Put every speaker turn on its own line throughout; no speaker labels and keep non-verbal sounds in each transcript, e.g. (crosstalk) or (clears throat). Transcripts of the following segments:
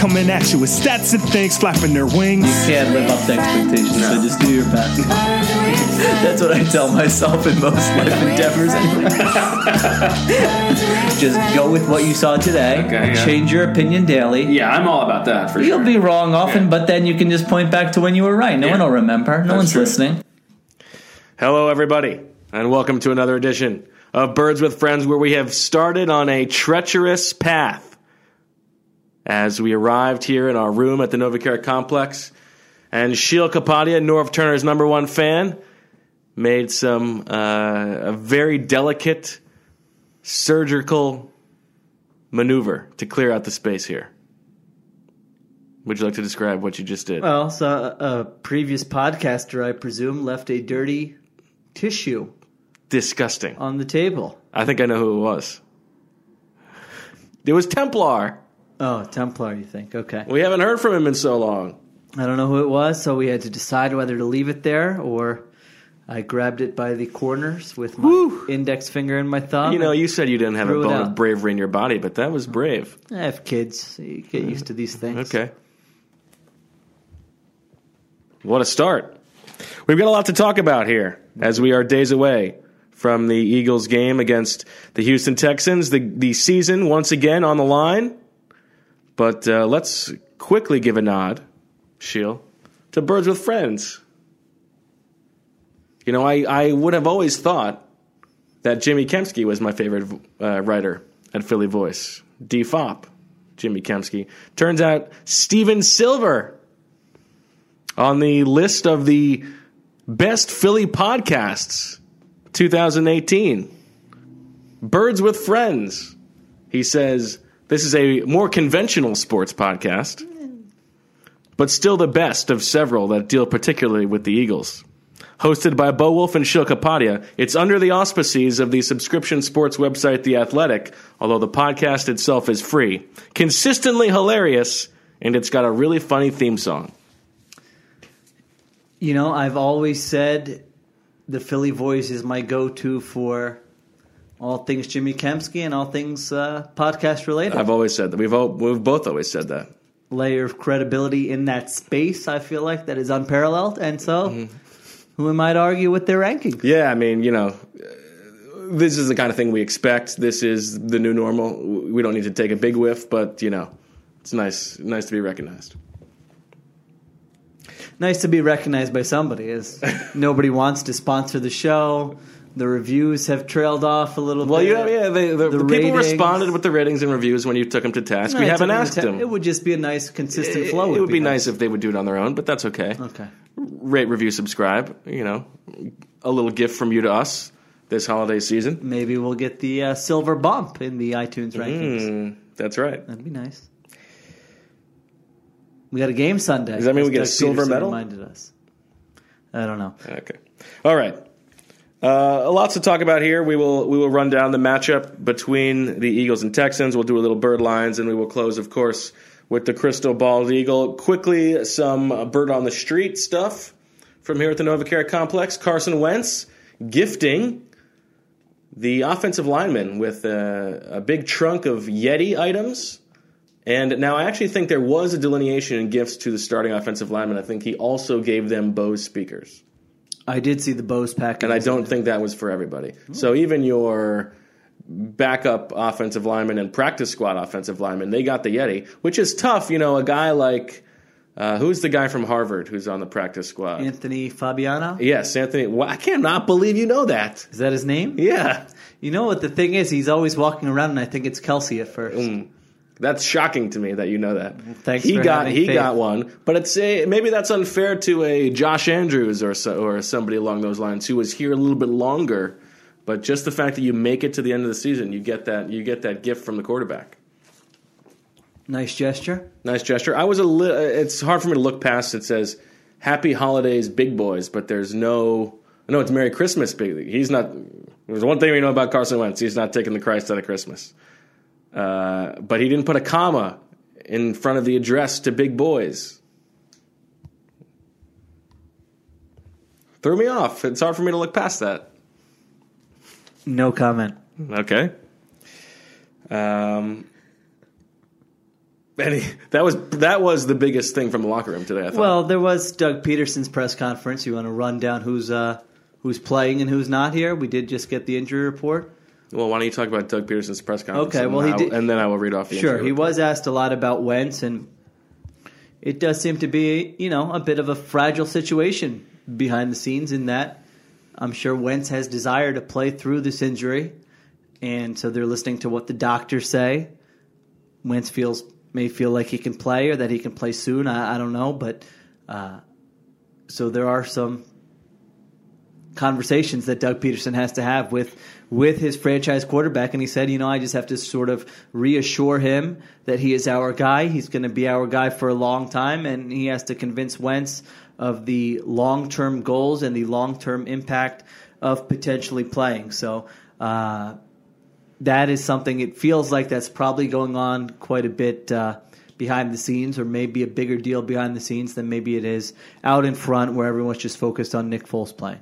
coming at you with stats and things flapping their wings.
You can't live up to expectations, so just do your best.
Birds with friends.
That's what I tell myself in most life endeavors. (laughs) Just go with what you saw today.
Okay, yeah.
Change your opinion daily.
Yeah, I'm all about that for
You'll
sure.
be wrong often,
Yeah.
but then you can just point back to when you were right. No
Yeah.
one will remember. No
That's
one's
true.
listening.
Hello, everybody, and welcome to another edition of Birds with Friends, where we have started on a treacherous path. As we arrived here in our room at the Novacare complex, and Sheil Kapadia, Norv Turner's number one fan, made some uh, a very delicate surgical maneuver to clear out the space here. Would you like to describe what you just did?
Well, so a previous podcaster, I presume, left a dirty tissue
Disgusting.
on the table.
I think I know who it was. It was Templar.
Oh, Templar, you think? Okay.
We haven't heard from him in so long.
I don't know who it was, so we had to decide whether to leave it there or I grabbed it by the corners with my
Whew.
index finger and my thumb.
You know, you said you didn't have a bone of bravery in your body, but that was brave.
I have kids. You get used to these things.
Okay. What a start. We've got a lot to talk about here as we are days away from the Eagles game against the Houston Texans. The, the season, once again, on the line. But uh, let's quickly give a nod, Sheil, to Birds with Friends. You know, I, I would have always thought that Jimmy Kempski was my favorite uh, writer at Philly Voice. D Fop, Jimmy Kempski. Turns out Steven Silver on the list of the best Philly podcasts 2018. Birds with Friends. He says this is a more conventional sports podcast, but still the best of several that deal particularly with the Eagles. Hosted by Bo Wulf and Sheil Kapadia, it's under the auspices of the subscription sports website The Athletic, although the podcast itself is free. Consistently hilarious, and it's got a really funny theme song.
You know, I've always said the Philly voice is my go to for all things Jimmy Kempski and all things uh, podcast related.
I've always said that. We've, all, we've both always said that.
Layer of credibility in that space, I feel like, that is unparalleled. And so, who am I to argue with their ranking?
Yeah, I mean, you know, this is the kind of thing we expect. This is the new normal. We don't need to take a big whiff, but you know, it's nice, nice to be recognized.
Nice to be recognized by somebody, as (laughs) nobody wants to sponsor the show. The reviews have trailed off a little
Well,
bit.
know, yeah, they, the, the, people responded with the ratings and reviews when you took them to task.
No,
we haven't
them
asked
ta-
them.
It would just be a nice, consistent
It,
flow.
it would be nice if they would do it on their own, but that's okay.
Okay.
Rate, review, subscribe. You know, a little gift from you to us this holiday season.
Maybe we'll get the uh, silver bump in the iTunes rankings.
Mm, that's right.
That'd be nice. We got a game Sunday.
Does that mean we get a silver
Peterson
medal?
Reminded us. I don't know.
Okay. All right. Uh, lots to talk about here. We will we will run down the matchup between the Eagles and Texans. We'll do a little bird lines, and we will close, of course, with the crystal bald eagle. Quickly, some bird on the street stuff from here at the Novacare complex. Carson Wentz gifting the offensive lineman with a, a big trunk of Yeti items. And now I actually think there was a delineation in gifts to the starting offensive lineman. I think he also gave them Bose speakers.
I did see the Bose package.
And I don't think that was for everybody. So even your backup offensive lineman and practice squad offensive lineman, they got the Yeti, which is tough. You know, a guy like uh, who's the guy from Harvard who's on the practice squad?
Anthony Fabiano.
Yes, Anthony. Well, I cannot believe you know that.
Is that his name?
Yeah,
You know what the thing is? He's always walking around, and I think it's Kelce at first.
That's shocking to me that you know that.
thanks
he got he
faith.
got one, but it's a, maybe that's unfair to a Josh Andrews or so, or somebody along those lines who was here a little bit longer. But just the fact that you make it to the end of the season, you get that you get that gift from the quarterback.
Nice gesture.
Nice gesture. I was a li- eh, it's hard for me to look past. It says "Happy Holidays, Big Boys," but there's no. No, it's Merry Christmas, Big. He's not. There's one thing we know about Carson Wentz. He's not taking the Christ out of Christmas. Uh, but he didn't put a comma in front of the address to Big Boys. Threw me off. It's hard for me to look past that.
No comment.
Okay. Um. Any, that was that was the biggest thing from the locker room today. I thought.
Well, there was Doug Pederson's press conference. You want to run down who's uh, who's playing and who's not here? We did just get the injury report.
Well, why don't you talk about Doug Pederson's press conference?
Okay,
and
well, he
I-
did-
and then I will read off the
Sure, he
report.
was asked a lot about Wentz, and it does seem to be, you know, a bit of a fragile situation behind the scenes. In that, I'm sure Wentz has desire to play through this injury, and so they're listening to what the doctors say. Wentz feels may feel like he can play or that he can play soon. I, I don't know, but uh, so there are some conversations that Doug Pederson has to have with with his franchise quarterback and he said, you know, I just have to sort of reassure him that he is our guy. He's going to be our guy for a long time and he has to convince Wentz of the long-term goals and the long-term impact of potentially playing. So, uh, that is something it feels like that's probably going on quite a bit uh, behind the scenes or maybe a bigger deal behind the scenes than maybe it is out in front where everyone's just focused on Nick Foles playing.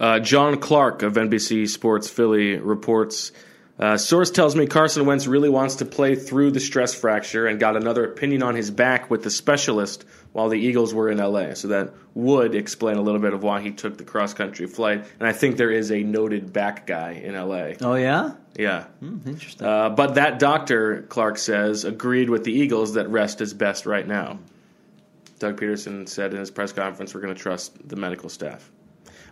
Uh, John Clark of NBC Sports Philly reports. Uh, source tells me Carson Wentz really wants to play through the stress fracture and got another opinion on his back with the specialist while the Eagles were in LA. So that would explain a little bit of why he took the cross country flight. And I think there is a noted back guy in LA.
Oh yeah,
Yeah.
interesting.
Uh, but that doctor, Clark says, agreed with the Eagles that rest is best right now. Doug Pederson said in his press conference, "We're going to trust the medical staff."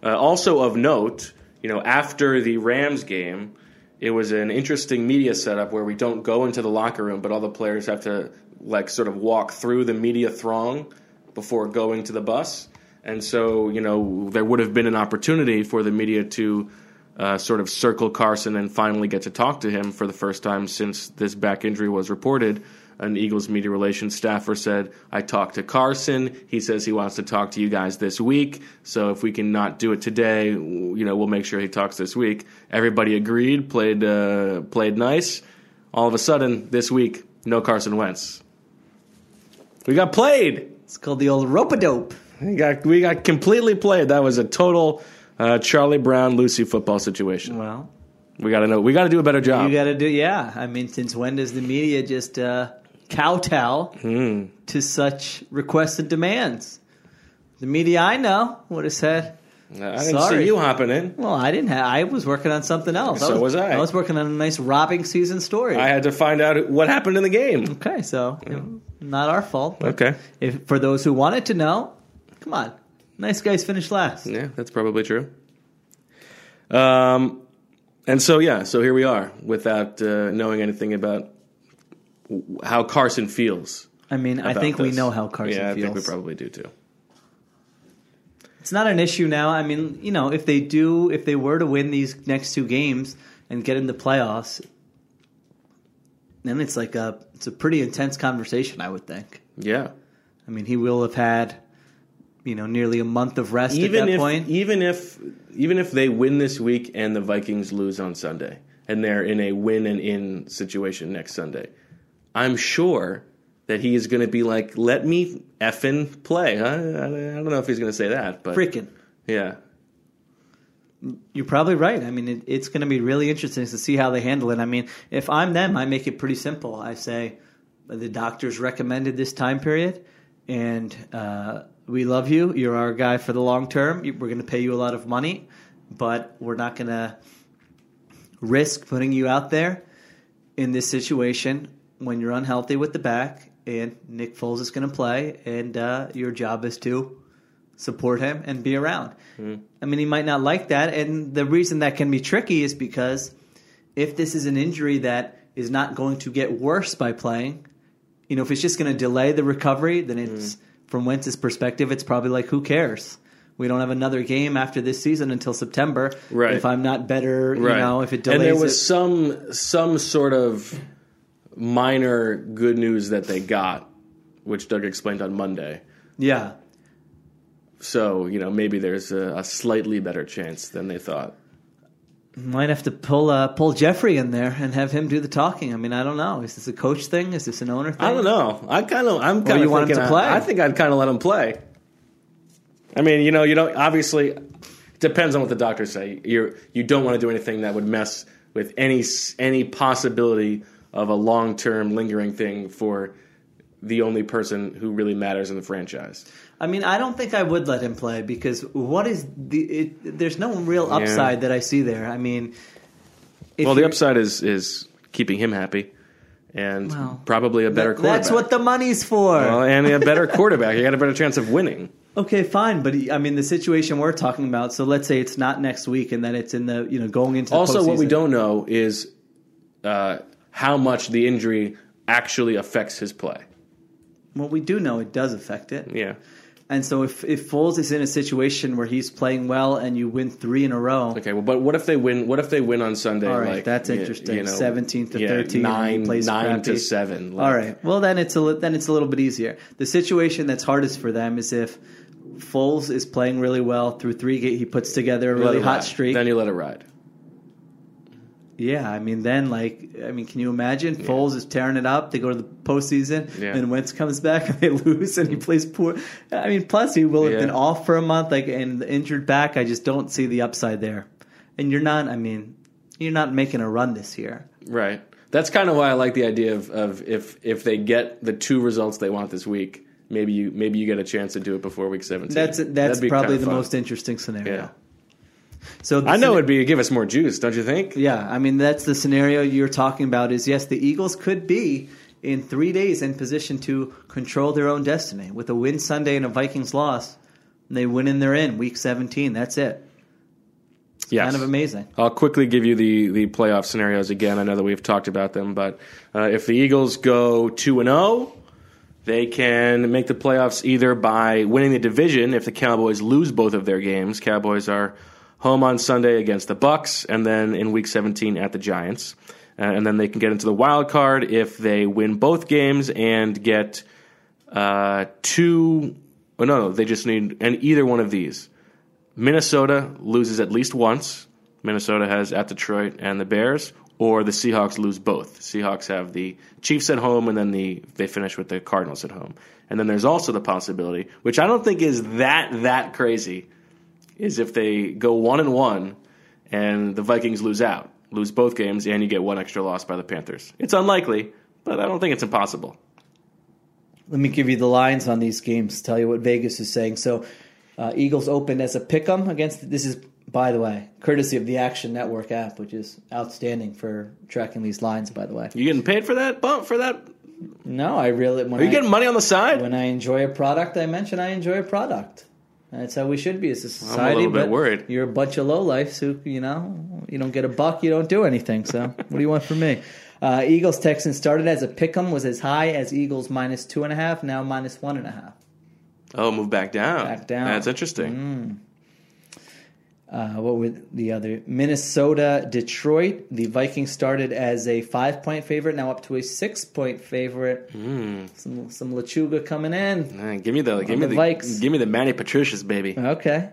Uh, also of note, you know, after the Rams game, it was an interesting media setup where we don't go into the locker room, but all the players have to like sort of walk through the media throng before going to the bus. And so, you know, there would have been an opportunity for the media to uh, sort of circle Carson and finally get to talk to him for the first time since this back injury was reported. An Eagles media relations staffer said, I talked to Carson. He says he wants to talk to you guys this week. So if we can not do it today, you know, we'll make sure he talks this week. Everybody agreed, played, uh, played nice. All of a sudden, this week, no Carson Wentz. We got played.
It's called the old rope a dope.
We got we got completely played. That was a total uh, Charlie Brown Lucy football situation.
Well,
We got to know. We got to do a better job.
you got to do. Yeah, I mean, since when does the media just uh, kowtow
Hmm.
to such requests and demands? The media I know would have said,
I didn't
Sorry.
see you hopping in.
"Well, I didn't have. I was working on something else.
So was I.
I was working on a nice robbing season story.
I had to find out what happened in the game.
okay, so you know, not our fault.
Okay.
if for those who wanted to know, come on, nice guys finished last.
Yeah, that's probably true. Um, and so yeah, so here we are without uh, knowing anything about how Carson feels.
I mean, I think we know how Carson feels.
Yeah, I
feels.
think we probably do too.
It's not an issue now. I mean, you know, if they do, if they were to win these next two games and get in the playoffs, then it's like a it's a pretty intense conversation. I would think.
Yeah.
I mean, he will have had, you know, nearly a month of rest
even
at that
if
point.
even if even if they win this week and the Vikings lose on Sunday and they're in a win and in situation next Sunday, I'm sure that he is going to be like, "Let me effing play." Huh? I, I don't know if he's going to say that, but
Freaking,
yeah,
you're probably right. I mean, it, it's going to be really interesting to see how they handle it. I mean, if I'm them, I make it pretty simple. I say the doctors recommended this time period, and uh, we love you. You're our guy for the long term. We're going to pay you a lot of money, but we're not going to risk putting you out there in this situation when you're unhealthy with the back. And Nick Foles is going to play, and uh, your job is to support him and be around. I mean, he might not like that, and the reason that can be tricky is because if this is an injury that is not going to get worse by playing, you know, if it's just going to delay the recovery, then it's from Wentz's perspective, it's probably like, who cares? We don't have another game after this season until September.
Right.
If I'm not better, you
right.
know, if it delays
and there was
it.
some some sort of minor good news that they got, which Doug explained on Monday.
Yeah.
So you know maybe there's a, a slightly better chance than they thought.
Might have to pull uh, pull Jeffrey in there and have him do the talking. I mean, I don't know. Is this a coach thing? Is this an owner thing?
I don't know. I kind of I'm kind of
want him
thinking
to
I-
play?
I, think I'd kind of let him play. I mean, you know, you don't obviously it depends on what the doctors say. You you don't want to do anything that would mess with any any possibility of a long term lingering thing for the only person who really matters in the franchise.
I mean, I don't think I would let him play because what is the? It, there's no real upside that I see there. I mean,
well, the upside is is keeping him happy and
Well,
probably a better
that-
quarterback.
That's what the money's for.
well, and a better (laughs) quarterback. You got a better chance of winning.
Okay, fine, but I mean the situation we're talking about. So let's say it's not next week, and then it's in the you know going into the
Also, what we don't know is uh, how much the injury actually affects his play.
Well, we do know it does affect it,
Yeah.
and so if if Foles is in a situation where he's playing well and you win three in a row,
Okay. Well, but what if they win? What if they win on Sunday?
All right,
like,
that's interesting.
You know,
17 to
yeah,
13, and he
nine,
plays
nine
crappy.
to seven.
All right. Well, then it's a li- then it's a little bit easier. The situation that's hardest for them is if Foles is playing really well through three. He puts together a really hot
ride.
streak.
Then you let it ride.
Yeah, I mean, then like, I mean, can you imagine Foles is tearing it up? They go to the postseason,
Yeah.
and Wentz comes back and they (laughs) lose, and he plays poor. I mean, plus he will have
Yeah.
been off for a month, like, and the injured back. I just don't see the upside there. And you're not. I mean, you're not making a run this year.
Right. That's kind of why I like the idea of, of if if they get the two results they want this week, maybe you maybe you get a chance to do it before week seventeen.
That's that's probably
kinda
the
fun.
most interesting scenario. So
I know it'd be give us more juice, don't you think?
Yeah, I mean that's the scenario you're talking about. Is yes, the Eagles could be in three days in position to control their own destiny with a win Sunday and a Vikings loss. They win and they're in week 17. That's it.
Yes.
Kind of amazing.
I'll quickly give you the, the playoff scenarios again. I know that we've talked about them, but uh, if the Eagles go 2 and 0, they can make the playoffs either by winning the division if the Cowboys lose both of their games. Cowboys are home on Sunday against the Bucks and then in week 17 at the Giants. Uh, and then they can get into the wild card if they win both games and get uh, two. Oh, no, no, they just need and either one of these. Minnesota loses at least once. Minnesota has at Detroit and the Bears, or the Seahawks lose both. Seahawks have the Chiefs at home, and then the they finish with the Cardinals at home. And then there's also the possibility, which I don't think is that that crazy, is if they go one and one, and the Vikings lose out, lose both games, and you get one extra loss by the Panthers. It's unlikely, but I don't think it's impossible.
Let me give you the lines on these games. Tell you what Vegas is saying. So, uh, Eagles opened as a pick'em against. This is, by the way, courtesy of the Action Network app, which is outstanding for tracking these lines. By the way,
You getting paid for that bump for that?
no, I really. When
Are you
I,
getting money on the side?
when I enjoy a product, I mention I enjoy a product. That's how we should be as a society.
I'm a little bit
but
worried.
You're a bunch of lowlifes who, you know, you don't get a buck, you don't do anything. So, what do you want from me? Uh, Eagles Texans started as a pick'em, was as high as Eagles minus two and a half, now minus one and a half.
Oh, move back down.
Back down. Mm.
That's interesting.
Uh, what were the other? Minnesota, Detroit. The Vikings started as a five point favorite, now up to a six point favorite.
Hmm.
Some some Lachuga coming in.
Man, give me the give me the
Vikes.
give me the Manny Patricia's baby.
Okay.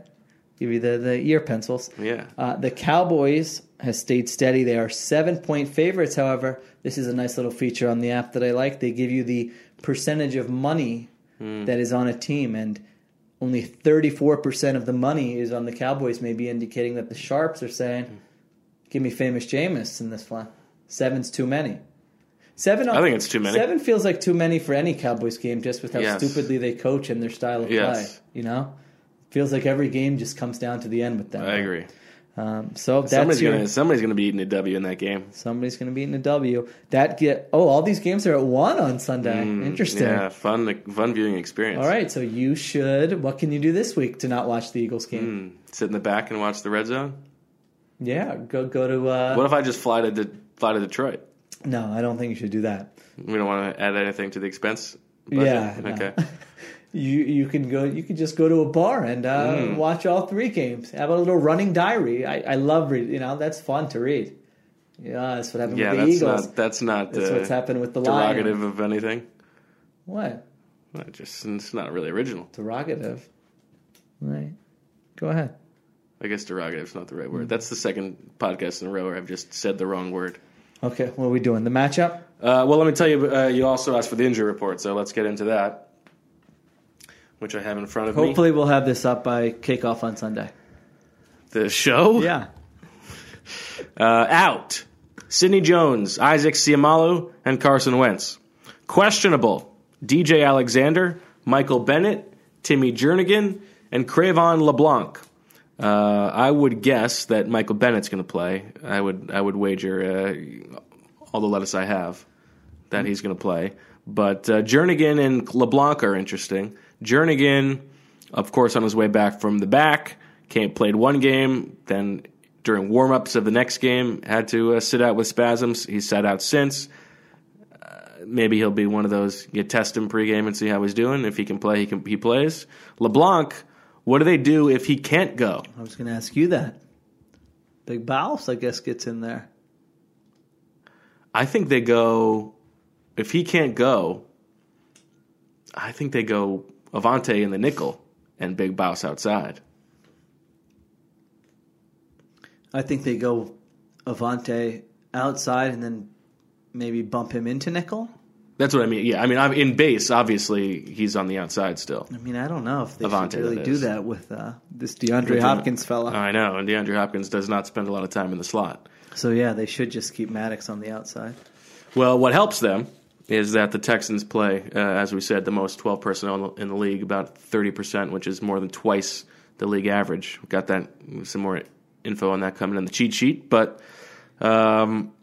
Give you the, the ear pencils.
Yeah.
Uh, the Cowboys has stayed steady. They are seven point favorites. However, this is a nice little feature on the app that I like. They give you the percentage of money
Hmm.
that is on a team, and only 34% of the money is on the Cowboys, maybe indicating that the Sharps are saying, give me famous Jameis in this one. Seven's too many. Seven,
I think it's too many.
Seven feels like too many for any Cowboys game, just with how
Yes.
stupidly they coach and their style of
Yes.
play. You know, feels like every game just comes down to the end with them.
I agree.
Um, so
Somebody's
your,
gonna somebody's gonna be eating a W in that game.
somebody's going to be eating a W. That get oh, all these games are at one on Sunday. Interesting.
Mm, Yeah, fun fun viewing experience.
All right, so you should. What can you do this week to not watch the Eagles game?
Mm, sit in the back and watch the red zone.
Yeah, go go to. Uh,
What if I just fly to De- fly to Detroit?
no, I don't think you should do that.
We don't want to add anything to the expense. budget?
Yeah, no. (laughs) You you can go. You can just go to a bar and uh,
Mm.
watch all three games. Have a little running diary. I, I love read. You know that's fun to read. Yeah, that's what happened
Yeah,
with the
that's
Eagles.
not that's not
That's
uh,
what's happened with the
derogative
Lions.
of anything.
What?
It just it's not really original.
Derogative. Right. Go ahead.
I guess derogative is not the right word. That's the second podcast in a row where I've just said the wrong word.
Okay, what are we doing? The matchup?
Uh, well, let me tell you. Uh, you also asked for the injury report, so let's get into that, which I have in front of me.
Hopefully, we'll have this up by kickoff on Sunday.
The show
Yeah.
uh, out. Sidney Jones, Isaac Seumalo, and Carson Wentz. Questionable. DJ Alexander, Michael Bennett, Timmy Jernigan, and Cre'Von LeBlanc. Uh, I would guess that Michael Bennett's going to play. I would I would wager uh, all the lettuce I have that he's going to play. But uh, Jernigan and LeBlanc are interesting. Jernigan, of course, on his way back from the back, came played one game, then during warm-ups of the next game had to uh, sit out with spasms. He's sat out since. Uh, maybe he'll be one of those you test him pregame and see how he's doing. If he can play, he can he plays. LeBlanc, what do they do if he can't go?
I was going to ask you that. Big Bouse, I guess, gets in there.
I think they go. If he can't go, I think they go Avonte in the nickel and Big Bouse outside.
I think they go Avonte outside and then maybe bump him into nickel.
That's what I mean. Yeah, I mean, I'm, in base, obviously, he's on the outside still.
I mean, I don't know if they
Avonte,
should really
that
do that with uh, this DeAndre Hopkins fella.
I know, and DeAndre Hopkins does not spend a lot of time in the slot.
So yeah, they should just keep Maddox on the outside.
Well, what helps them is that the Texans play, uh, as we said, the most 12 personnel in the league, about 30%, which is more than twice the league average. We've got that some more info on that coming in the cheat sheet, but um,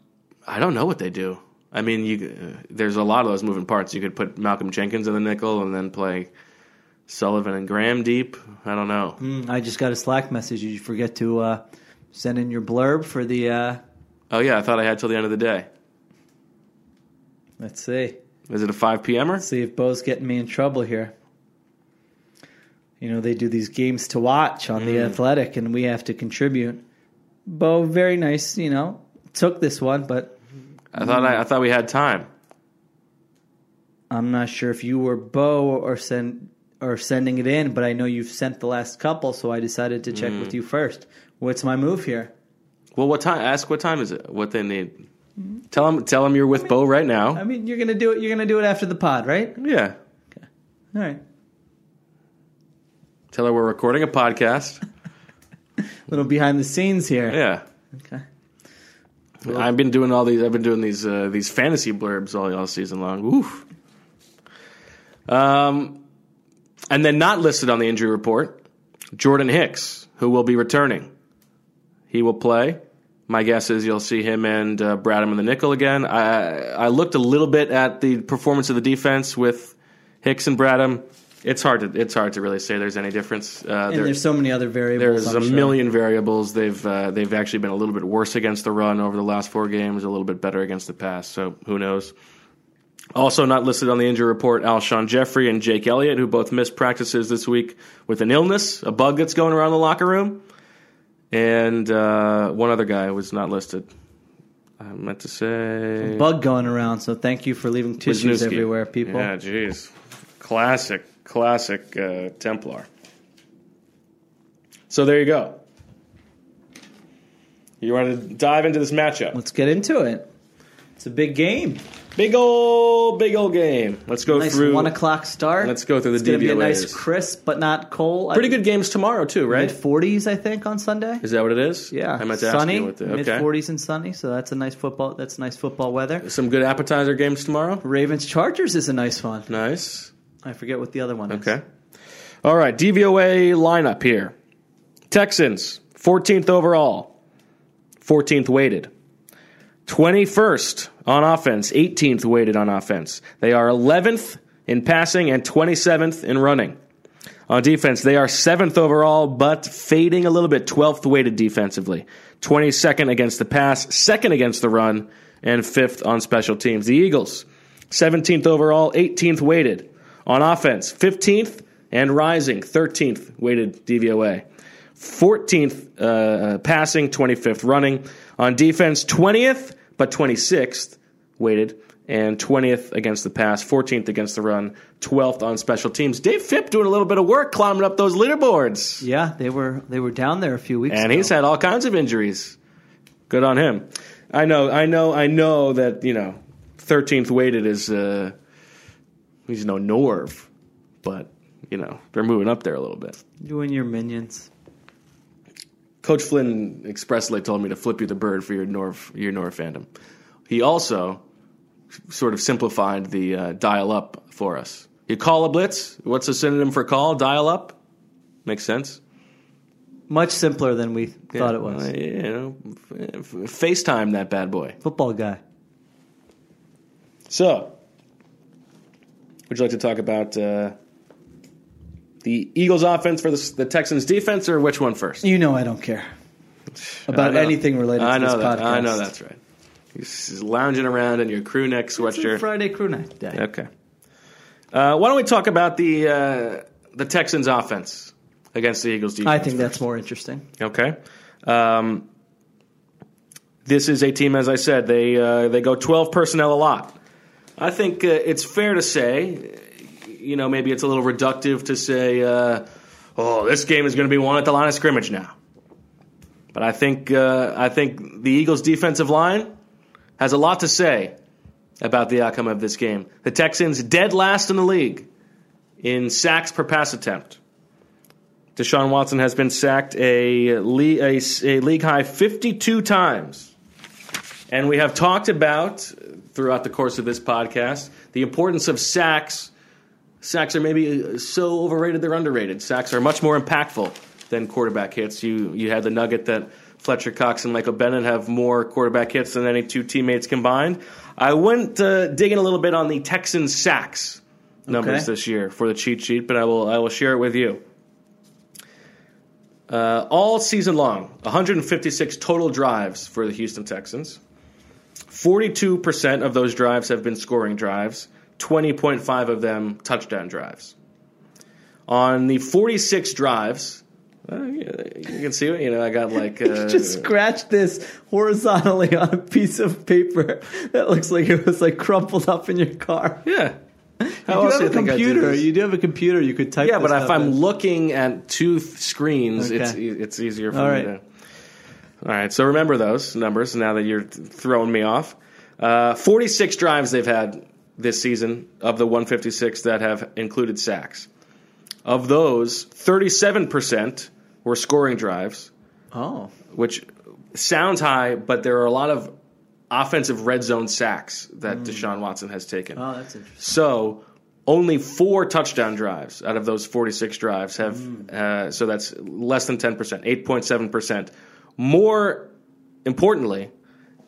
I don't know what they do. I mean, you, uh, there's a lot of those moving parts. You could put Malcolm Jenkins in the nickel and then play Sullivan and Graham deep. I don't know.
Mm, I just got a Slack message. Did you forget to uh, send in your blurb for the? Uh,
Oh yeah, I thought I had till the end of the day.
Let's see.
Is it a 5 p.m.er?
See if Bo's getting me in trouble here. You know, they do these games to watch on the mm. Athletic, and we have to contribute. Bo, very nice, you know, took this one, but
I thought I, I thought we had time.
I'm not sure if you were Bo or send or sending it in, but I know you've sent the last couple, so I decided to check with mm. you first. What's my move here?
Well, what time? Ask what time is it? What they need? Tell him, Tell him you're with Bo right now.
I mean, you're gonna do it. You're gonna do it after the pod, right?
yeah.
All right.
Tell her we're recording a podcast.
a (laughs) Little behind the scenes here.
Yeah.
Okay.
I've been doing all these. I've been doing these uh, these fantasy blurbs all, all season long. Woof. Um, and then not listed on the injury report, Jordan Hicks, who will be returning. He will play. My guess is you'll see him and uh, Bradham in the nickel again. I I looked a little bit at the performance of the defense with Hicks and Bradham. It's hard to it's hard to really say there's any difference. Uh,
And
there-
there's so many other variables.
there's
I'm
a
sure.
million variables. They've uh, they've actually been a little bit worse against the run over the last four games, a little bit better against the pass. So who knows? Also not listed on the injury report, Alshon Jeffery and Jake Elliott, who both missed practices this week with an illness, a bug that's going around the locker room, and uh, one other guy was not listed. I meant to say
bug going around. So thank you for leaving tissues
Wisniewski.
everywhere, people.
Yeah, jeez, classic, classic uh, Templar. So there you go. You want to dive into this matchup?
Let's get into it. It's a big game.
Big old, big old game. Let's go
Nice
through.
one o'clock start.
Let's go through the
It's gonna be a nice crisp but not cold.
Pretty good games tomorrow too, right?
Mid forties, I think, on Sunday.
Is that what it is?
Yeah,
I meant to
sunny,
ask you what the
mid
okay.
forties and sunny. So that's a nice football. That's nice football weather.
Some good appetizer games tomorrow.
Ravens Chargers is a nice one.
Nice.
I forget what the other one is.
Okay. All right, DVOA lineup here. Texans, 14th overall, 14th weighted. 21st on offense, 18th weighted on offense. They are 11th in passing and 27th in running. On defense, they are 7th overall, but fading a little bit, 12th weighted defensively. 22nd against the pass, 2nd against the run, and 5th on special teams. The Eagles, 17th overall, 18th weighted. On offense, 15th and rising, 13th weighted DVOA. 14th uh, passing, 25th running. On defense, 20th, but 26th weighted, and 20th against the pass, 14th against the run, 12th on special teams. Dave Fipp doing a little bit of work climbing up those leaderboards.
Yeah, they were they were down there a few weeks
And
ago.
he's had all kinds of injuries. Good on him. I know, I know, I know that, you know, 13th weighted is, uh, he's no Norv, but, you know, they're moving up there a little bit.
you and your minions.
Coach Flynn expressly told me to flip you the bird for your Norv, your Norv fandom. He also sort of simplified the uh, dial up for us. You call a blitz. What's a synonym for call? Dial up. Makes sense.
Much simpler than we thought it was.
Uh, you know, FaceTime that bad boy.
Football guy.
So, would you like to talk about uh, the Eagles' offense for the, the Texans' defense, or which one first?
You know I don't care about anything related
I
to
know
this
that.
podcast.
I know that's right. He's lounging around in your crew neck sweatshirt.
Friday crew night day.
Okay. Uh, why don't we talk about the uh, the Texans' offense against the Eagles' defense?
I think that's more interesting.
Okay. Um, this is a team, as I said, they uh, they go twelve personnel a lot. I think uh, it's fair to say, you know, maybe it's a little reductive to say, uh, oh, this game is going to be won at the line of scrimmage now. But I think uh, I think the Eagles' defensive line has a lot to say about the outcome of this game. The Texans dead last in the league in sacks per pass attempt. Deshaun Watson has been sacked a, a, a league high 52 times. And we have talked about throughout the course of this podcast the importance of sacks. Sacks are maybe so overrated they're underrated. Sacks are much more impactful than quarterback hits. You you had the nugget that Fletcher Cox and Michael Bennett have more quarterback hits than any two teammates combined. I went uh, digging a little bit on the Texans sacks numbers
Okay.
this year for the cheat sheet, but I will I will share it with you. Uh, all season long, 156 total drives for the Houston Texans. 42% of those drives have been scoring drives, 20.5 of them touchdown drives. On the 46 drives, uh, you can see it. You know, I got like (laughs) uh,
Just scratch this horizontally on a piece of paper that looks like it was like crumpled up in your car.
yeah. (laughs)
You
How
do have a
you think I do
computer. You do have a computer. You could type.
Yeah,
this
but if I'm
in.
looking at two screens, it's
Okay.
it's easier for
All
me
right.
to. All right, so remember those numbers now that you're throwing me off. Uh, 46 drives they've had this season of the 156 that have included sacks. Of those, 37% were scoring drives,
oh,
which sounds high, but there are a lot of offensive red zone sacks that Deshaun Watson has taken.
oh, that's interesting.
So only four touchdown drives out of those 46 drives have,
Mm.
uh, so that's less than 10%, 8.7%. More importantly,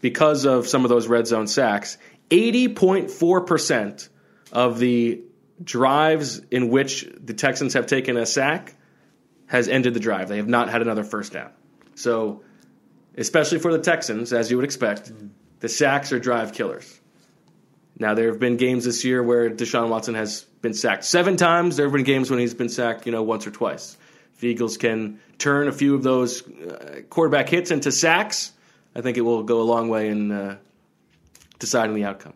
because of some of those red zone sacks, 80.4% of the drives in which the Texans have taken a sack has ended the drive. They have not had another first down. So, especially for the Texans, as you would expect, the sacks are drive killers. Now there have been games this year where Deshaun Watson has been sacked seven times. There have been games when he's been sacked, you know, once or twice. If the Eagles can turn a few of those uh, quarterback hits into sacks, I think it will go a long way in uh, deciding the outcome.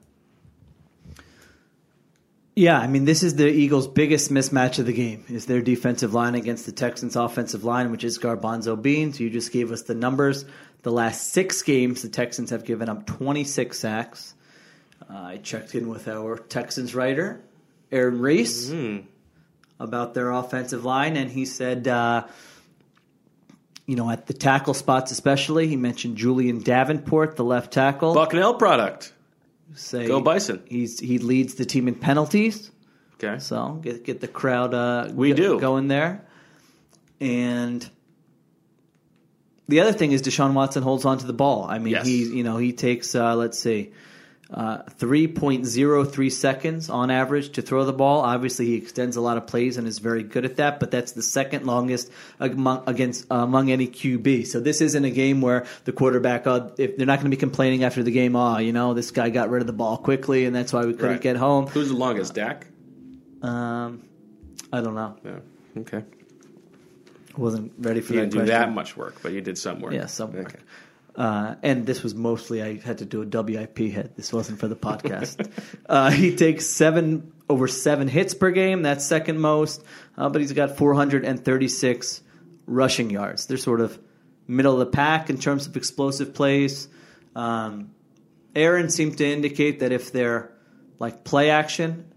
Yeah, I mean, this is the Eagles' biggest mismatch of the game is their defensive line against the Texans' offensive line, which is Garbanzo Beans. You just gave us the numbers. The last six games, the Texans have given up 26 sacks. Uh, I checked in with our Texans writer, Aaron Reiss, about their offensive line, and he said, uh, you know, at the tackle spots especially, he mentioned Julie'n Davenport, the left tackle.
Bucknell product.
Say
Go Bison.
He's he leads the team in penalties.
Okay.
So get get the crowd uh,
We
go-
do.
going there. And the other thing is Deshaun Watson holds on to the ball. I mean,
Yes.
he you know he takes uh, let's see. Uh, 3.03 seconds on average to throw the ball. Obviously, he extends a lot of plays and is very good at that, but that's the second longest among, against among any QB. So this isn't a game where the quarterback, uh, if they're not going to be complaining after the game, oh, you know, this guy got rid of the ball quickly and that's why we couldn't
Right.
get home.
Who's the longest? Dak?
Um, I don't know.
Yeah. Okay.
wasn't ready for
You
that
didn't do
question.
that much work, but you did some work.
Yeah, some work.
Okay.
Uh, and this was mostly I had to do a WIP hit. This wasn't for the podcast. (laughs) uh, he takes seven over seven hits per game. That's second most, uh, but he's got 436 rushing yards. They're sort of middle of the pack in terms of explosive plays. Um, Aaron seemed to indicate that if their like play action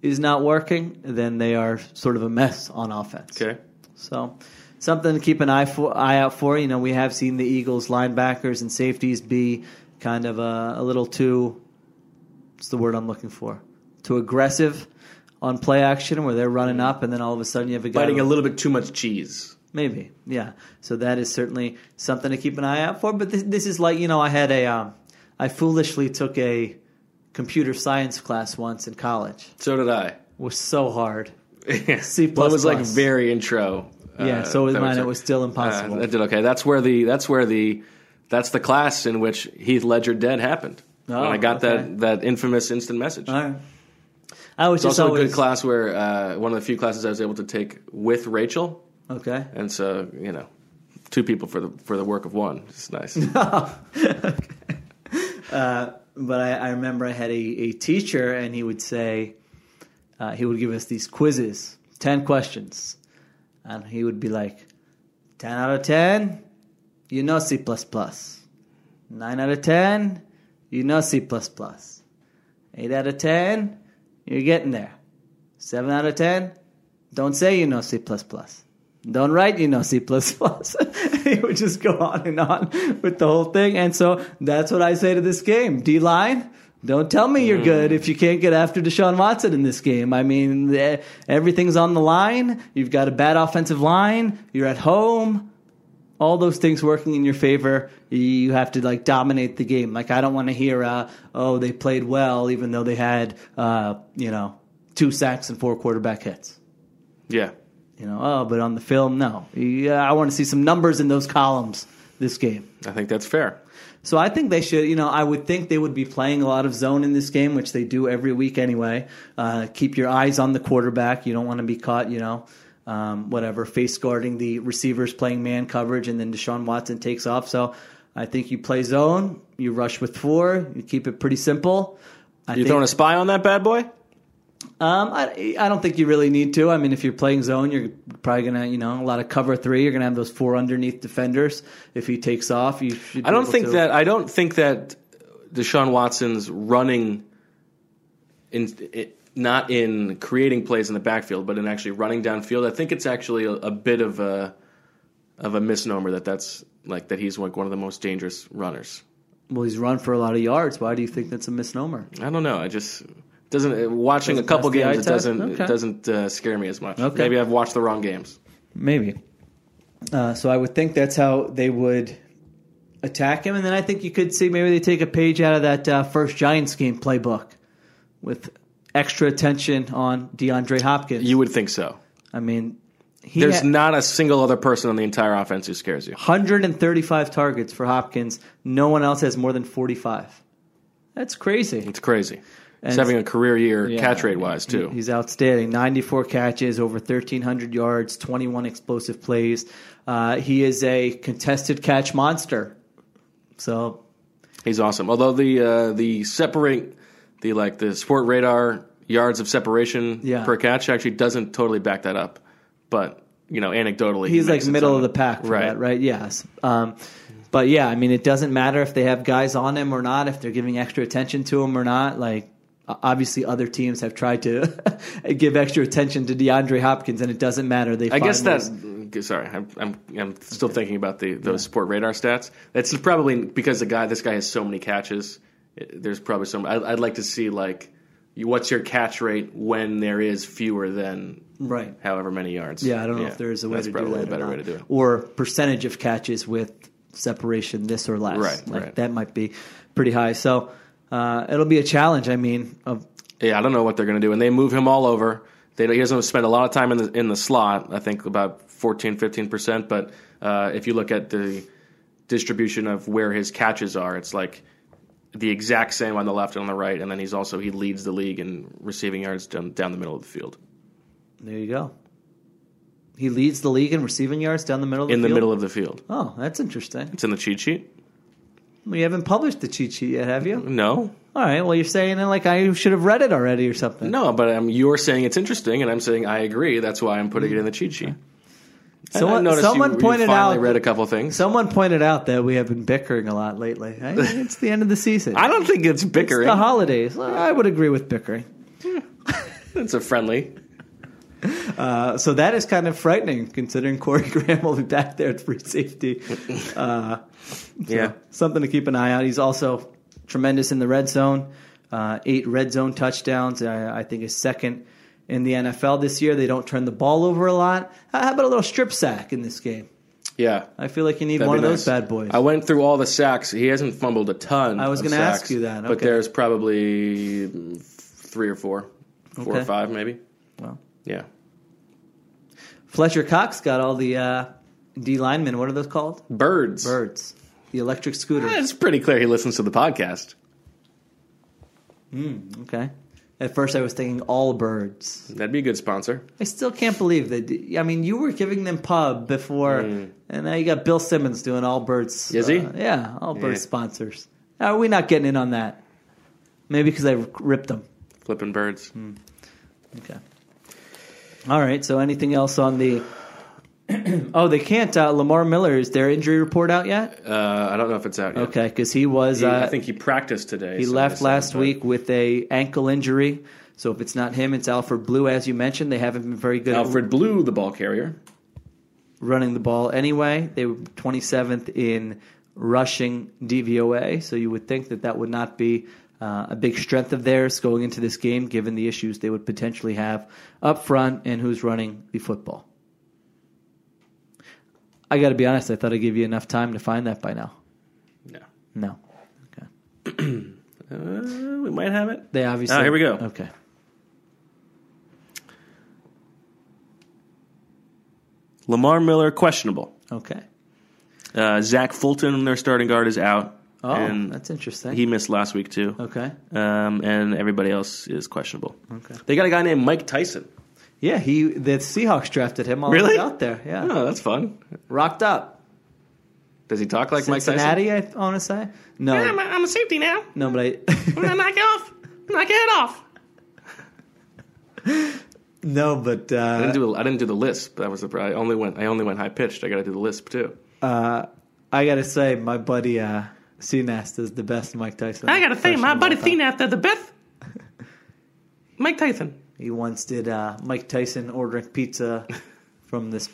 is not working, then they are sort of a mess on offense.
Okay.
So something to keep an eye for eye out for. You know, we have seen the Eagles linebackers and safeties be kind of a, a little too what's the word I'm looking for? Too aggressive on play action where they're running up and then all of a sudden you have a guy
Biting a little bit too much cheese.
Maybe, yeah. So that is certainly something to keep an eye out for. But this, this is like you know, I had a, um, I foolishly took a computer science class once in college.
So did I.
It was so hard. (laughs)
C
C++.
Well, it was like very intro.
Yeah,
uh,
so was mine.
it.
Was still impossible.
Uh, that did okay. That's where the that's where the that's the class in which Heath Ledger dead happened.
Oh,
when I got
okay.
that that infamous instant message.
All right. I was
It's
just
also
always
a good class where uh, one of the few classes I was able to take with Rachel,
Okay.
and so you know, two people for the for the work of one. It's nice. (laughs)
but I, I remember I had a, a teacher, and he would say, uh, he would give us these quizzes, 10 questions. And he would be like, 10 out of 10, you know C. 9 out of 10, you know C. 8 out of 10, you're getting there. 7 out of 10, don't say you know C. Don't write you know C. (laughs) he would just go on and on with the whole thing. And so that's what I say to this game. D line, don't tell me you're good if you can't get after Deshaun Watson in this game. I mean, everything's on the line. You've got a bad offensive line. You're at home. All those things working in your favor. You have to like dominate the game. Like I don't want to hear, uh, oh, they played well even though they had, uh, you know, two sacks and four quarterback hits.
yeah,
You know, oh, but on the film, no. Yeah, I want to see some numbers in those columns this game.
I think that's fair.
So I think they should, you know, I would think they would be playing a lot of zone in this game, which they do every week anyway. Uh, keep your eyes on the quarterback. You don't want to be caught, you know, um, whatever, face guarding the receivers playing man coverage, and then Deshaun Watson takes off. So I think you play zone, you rush with four, you keep it pretty simple. I
You
think,
throwing a spy on that bad boy?
Um, I, I don't think you really need to. I mean, if you're playing zone, you're probably gonna, you know, a lot of cover three. You're gonna have those four underneath defenders. If he takes off, you should.
I don't
able
think
to-
that I don't think that Deshaun Watson's running in it, not in creating plays in the backfield, but in actually running downfield. I think it's actually a, a bit of a of a misnomer that that's like that he's like one of the most dangerous runners.
Well, he's run for a lot of yards. Why do you think that's a misnomer?
I don't know. I just doesn't watching
Doesn't
a couple
pass the eye
games. It doesn't
Okay.
it doesn't uh, scare me as much.
Okay.
Maybe I've watched the wrong games.
Maybe. Uh, so I would think that's how they would attack him, and then I think you could see maybe they take a page out of that uh, first Giants game playbook with extra attention on DeAndre Hopkins.
You would think so.
I mean, he
There's
had
not a single other person on the entire offense who scares you.
135 targets for Hopkins. No one else has more than 45. That's crazy.
It's crazy. He's having a career year,
Yeah.
catch rate wise too.
He's outstanding. 94 catches, over 1,300 yards, 21 explosive plays. Uh, he is a contested catch monster. So
He's awesome. Although the uh, the separate the like the sport radar yards of separation
Yeah.
per catch actually doesn't totally back that up, but you know anecdotally he
he's like middle of the pack for
right.
that, right? Yes. Um, but yeah, I mean, it doesn't matter if they have guys on him or not, if they're giving extra attention to him or not. Like, Uh, obviously, other teams have tried to (laughs) give extra attention to DeAndre Hopkins, and it doesn't matter. They
I guess that's
ways-
sorry. I'm I'm, I'm still thinking about the those sport radar stats. That's probably because the guy this guy has so many catches. Eh, there's probably some. I'd, I'd like to see like what's your catch rate when there is fewer than
right.
however many yards.
Yeah, I don't know if there is a way
That's
to do that
a better
or
way to do it.
Or percentage of catches with separation this or less.
Right,
Like,
right.
That might be pretty high. So uh, it'll be a challenge. I mean, of
Yeah, I don't know what they're going to do, and they move him all over. They, he doesn't spend a lot of time in the in the slot. I think about 14, 15 percent. But uh, if you look at the distribution of where his catches are, it's like the exact same on the left and on the right. And then he's also he leads the league in receiving yards down, down the middle of the field.
there you go. He leads the league in receiving yards down the middle of the
in the
field?
middle of the field.
Oh, that's interesting.
It's in the cheat sheet.
Well, you haven't published the cheat sheet yet, have you?
No,
All right. Well, you're saying it like I should have read it already or something.
no, but um, you're saying it's interesting, and I'm saying I agree. That's why I'm putting it in the cheat sheet.
Someone- someone
you,
pointed
you
out-
read a couple things.
Someone pointed out that we have been bickering a lot lately. (laughs) I- It's the end of the season.
I don't think it's
It's
bickering.
the holidays. I would agree with bickering.
it's a friendly.
Uh, so that is kind of frightening, considering Corey (laughs) Graham will be back there at free safety. Uh,
Yeah.
something to keep an eye out. He's also tremendous in the red zone. Uh, eight red zone touchdowns. Uh, I think is second in the NFL this year. They don't turn the ball over a lot. How about a little strip sack in this game?
Yeah.
I feel like you need
That'd
one of
nice.
those bad boys.
I went through all the sacks. He hasn't fumbled a ton.
I was
going
gonna ask you that.
but there's probably three or four, four
Okay.
or five, maybe.
Well.
Yeah.
Fletcher Cox got all the uh, D linemen. What are those called?
Birds.
Birds. The electric scooter.
It's pretty clear he listens to the podcast.
Okay. At first, I was thinking Allbirds.
That'd be a good sponsor.
I still can't believe that. I mean, you were giving them pub before, and now you got Bill Simmons doing Allbirds.
Is he?
uh, yeah, Allbirds
Yeah.
sponsors. Are we not getting in on that? Maybe because I ripped them.
Flipping birds.
Okay. All right. So, anything else on the? (clears throat) oh, they can't. Uh, Lamar Miller is their injury report out yet?
Uh, I don't know if it's out yet.
Okay, because he was.
He-
uh,
I think he practiced today.
He
so
left last week with a ankle injury. So if it's not him, it's Alfred Blue, as you mentioned. They haven't been very good
Alfred Blue, the ball carrier.
running the ball anyway. They were 27th in rushing DVOA, so you would think that that would not be uh, a big strength of theirs going into this game, given the issues they would potentially have up front and who's running the football. I got to be honest. I thought I'd give you enough time to find that by now.
No.
No. Okay.
Uh, we might have it.
They obviously.
Ah, here we go.
Okay.
Lamar Miller, questionable.
Okay.
Uh, Zach Fulton, their starting guard, is out.
Oh,
and
that's interesting.
he missed last week, too.
okay.
Um, and everybody else is questionable.
Okay.
They got a guy named Mike Tyson.
Yeah, he the Seahawks drafted him. All
Really?
out there. Yeah,
Oh, that's fun.
rocked up.
Does he talk like Mike Tyson?
Cincinnati, I want to say. No,
Tyson? I'm, I'm a safety now.
no, but I
I'm gonna knock it off. Knock your head off.
no, but
I
uh,
didn't do. I didn't do the lisp. That was the. I only went. I only went high pitched. I got to do the lisp too.
uh, I got to say, my buddy uh, CNAST is the best Mike Tyson.
I gotta say, my buddy
of all time.
The best. Mike Tyson.
He once did uh, Mike Tyson ordering pizza (laughs) from this